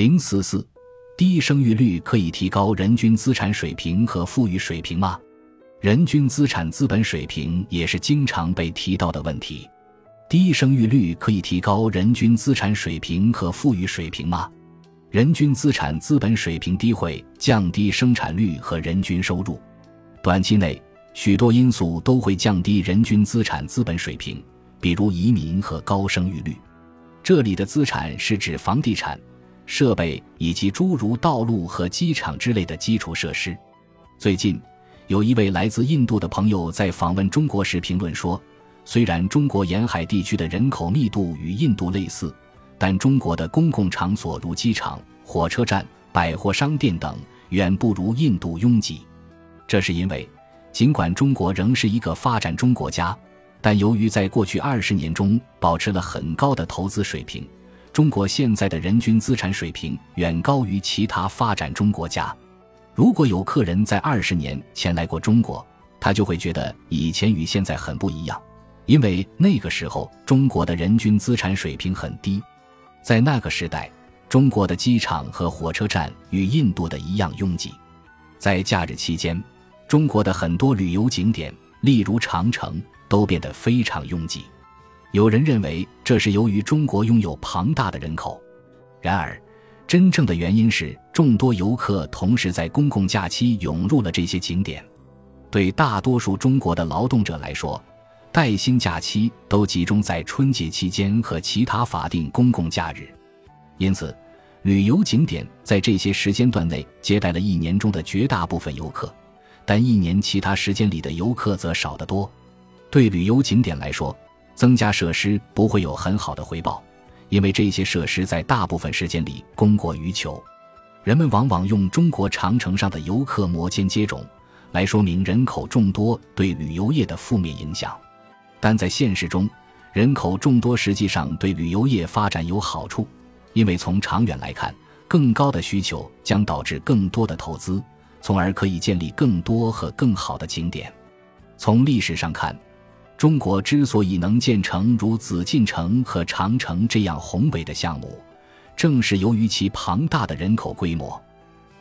零四四，低生育率可以提高人均资产水平和富裕水平吗？人均资产资本水平也是经常被提到的问题。低生育率可以提高人均资产水平和富裕水平吗？人均资产资本水平低会降低生产率和人均收入。短期内，许多因素都会降低人均资产资本水平，比如移民和高生育率。这里的资产是指房地产、设备以及诸如道路和机场之类的基础设施。最近，有一位来自印度的朋友在访问中国时评论说。虽然中国沿海地区的人口密度与印度类似，但中国的公共场所如机场、火车站、百货商店等远不如印度拥挤。这是因为，尽管中国仍是一个发展中国家，但由于在过去二十年中保持了很高的投资水平，中国现在的人均资产水平远高于其他发展中国家。如果有客人在二十年前来过中国，他就会觉得以前与现在很不一样。因为那个时候中国的人均资产水平很低，在那个时代，中国的机场和火车站与印度的一样拥挤。在假日期间，中国的很多旅游景点，例如长城，都变得非常拥挤。有人认为这是由于中国拥有庞大的人口，然而，真正的原因是众多游客同时在公共假期涌入了这些景点。对大多数中国的劳动者来说，带薪假期都集中在春节期间和其他法定公共假日，因此，旅游景点在这些时间段内接待了一年中的绝大部分游客，但一年其他时间里的游客则少得多。对旅游景点来说，增加设施不会有很好的回报，因为这些设施在大部分时间里供过于求。人们往往用中国长城上的游客摩肩接踵来说明人口众多对旅游业的负面影响。但在现实中，人口众多实际上对旅游业发展有好处，因为从长远来看，更高的需求将导致更多的投资，从而可以建立更多和更好的景点。从历史上看，中国之所以能建成如紫禁城和长城这样宏伟的项目，正是由于其庞大的人口规模。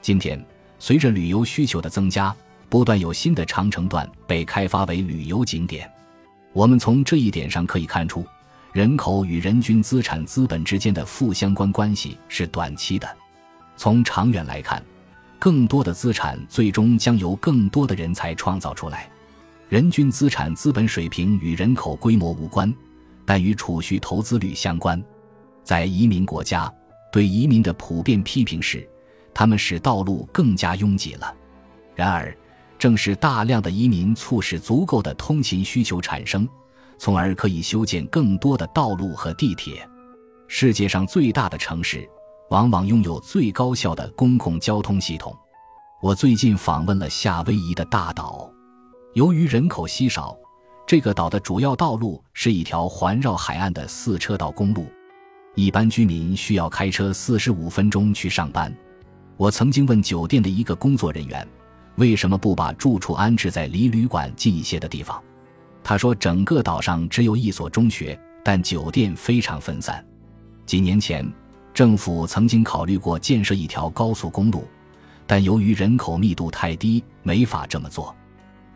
今天，随着旅游需求的增加，不断有新的长城段被开发为旅游景点。我们从这一点上可以看出，人口与人均资产资本之间的负相关关系是短期的。从长远来看，更多的资产最终将由更多的人才创造出来。人均资产资本水平与人口规模无关，但与储蓄投资率相关。在移民国家，对移民的普遍批评是，他们使道路更加拥挤了。然而，正是大量的移民促使足够的通勤需求产生，从而可以修建更多的道路和地铁。世界上最大的城市往往拥有最高效的公共交通系统。我最近访问了夏威夷的大岛，由于人口稀少，这个岛的主要道路是一条环绕海岸的四车道公路，一般居民需要开车四十五分钟去上班。我曾经问酒店的一个工作人员。为什么不把住处安置在离旅馆近一些的地方？他说，整个岛上只有一所中学，但酒店非常分散。几年前，政府曾经考虑过建设一条高速公路，但由于人口密度太低，没法这么做。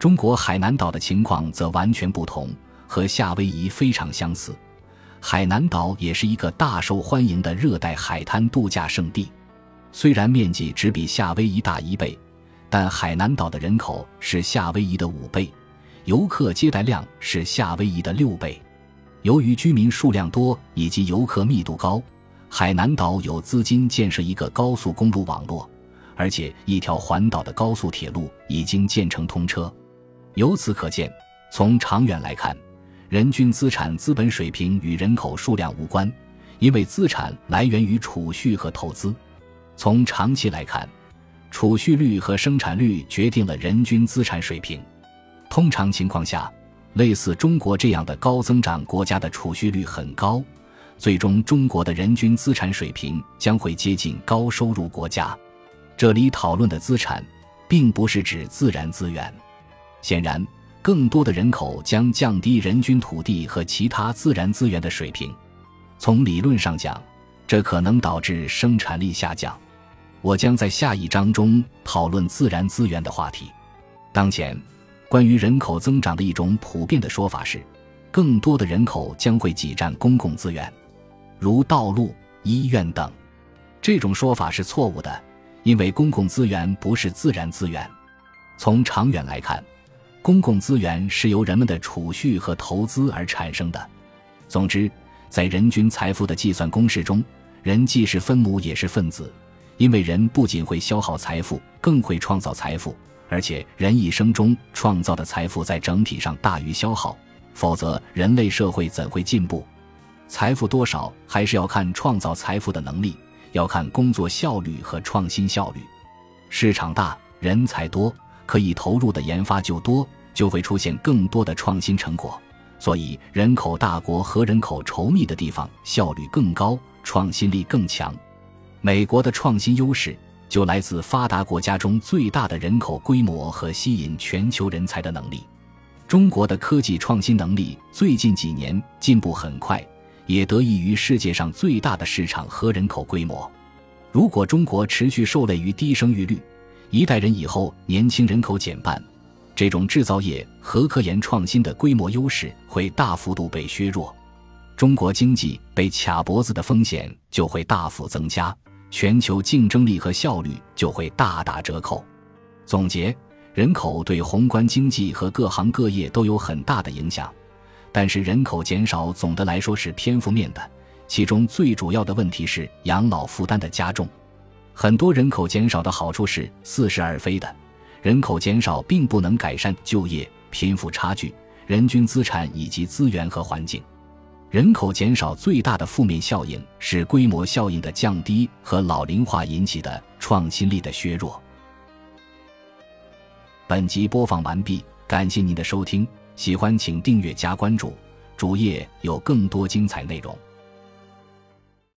中国海南岛的情况则完全不同，和夏威夷非常相似。海南岛也是一个大受欢迎的热带海滩度假胜地，虽然面积只比夏威夷大一倍。但海南岛的人口是夏威夷的五倍，游客接待量是夏威夷的六倍。由于居民数量多以及游客密度高，海南岛有资金建设一个高速公路网络，而且一条环岛的高速铁路已经建成通车。由此可见，从长远来看，人均资产资本水平与人口数量无关，因为资产来源于储蓄和投资。从长期来看。储蓄率和生产率决定了人均资产水平。通常情况下，类似中国这样的高增长国家的储蓄率很高，最终中国的人均资产水平将会接近高收入国家。这里讨论的资产，并不是指自然资源。显然，更多的人口将降低人均土地和其他自然资源的水平。从理论上讲，这可能导致生产力下降。我将在下一章中讨论自然资源的话题。当前，关于人口增长的一种普遍的说法是，更多的人口将会挤占公共资源，如道路、医院等。这种说法是错误的，因为公共资源不是自然资源。从长远来看，公共资源是由人们的储蓄和投资而产生的。总之，在人均财富的计算公式中，人既是分母也是分子，因为人不仅会消耗财富，更会创造财富，而且人一生中创造的财富在整体上大于消耗，否则人类社会怎会进步？财富多少还是要看创造财富的能力，要看工作效率和创新效率。市场大，人才多，可以投入的研发就多，就会出现更多的创新成果。所以，人口大国和人口稠密的地方效率更高，创新力更强。美国的创新优势就来自发达国家中最大的人口规模和吸引全球人才的能力。中国的科技创新能力最近几年进步很快，也得益于世界上最大的市场和人口规模。如果中国持续受累于低生育率，一代人以后年轻人口减半。这种制造业和科研创新的规模优势会大幅度被削弱，中国经济被卡脖子的风险就会大幅增加，全球竞争力和效率就会大打折扣。总结：人口对宏观经济和各行各业都有很大的影响，但是人口减少总的来说是偏负面的，其中最主要的问题是养老负担的加重。很多人口减少的好处是似是而非的。人口减少并不能改善就业、贫富差距、人均资产以及资源和环境。人口减少最大的负面效应是规模效应的降低和老龄化引起的创新力的削弱。本集播放完毕，感谢您的收听，喜欢请订阅加关注，主页有更多精彩内容。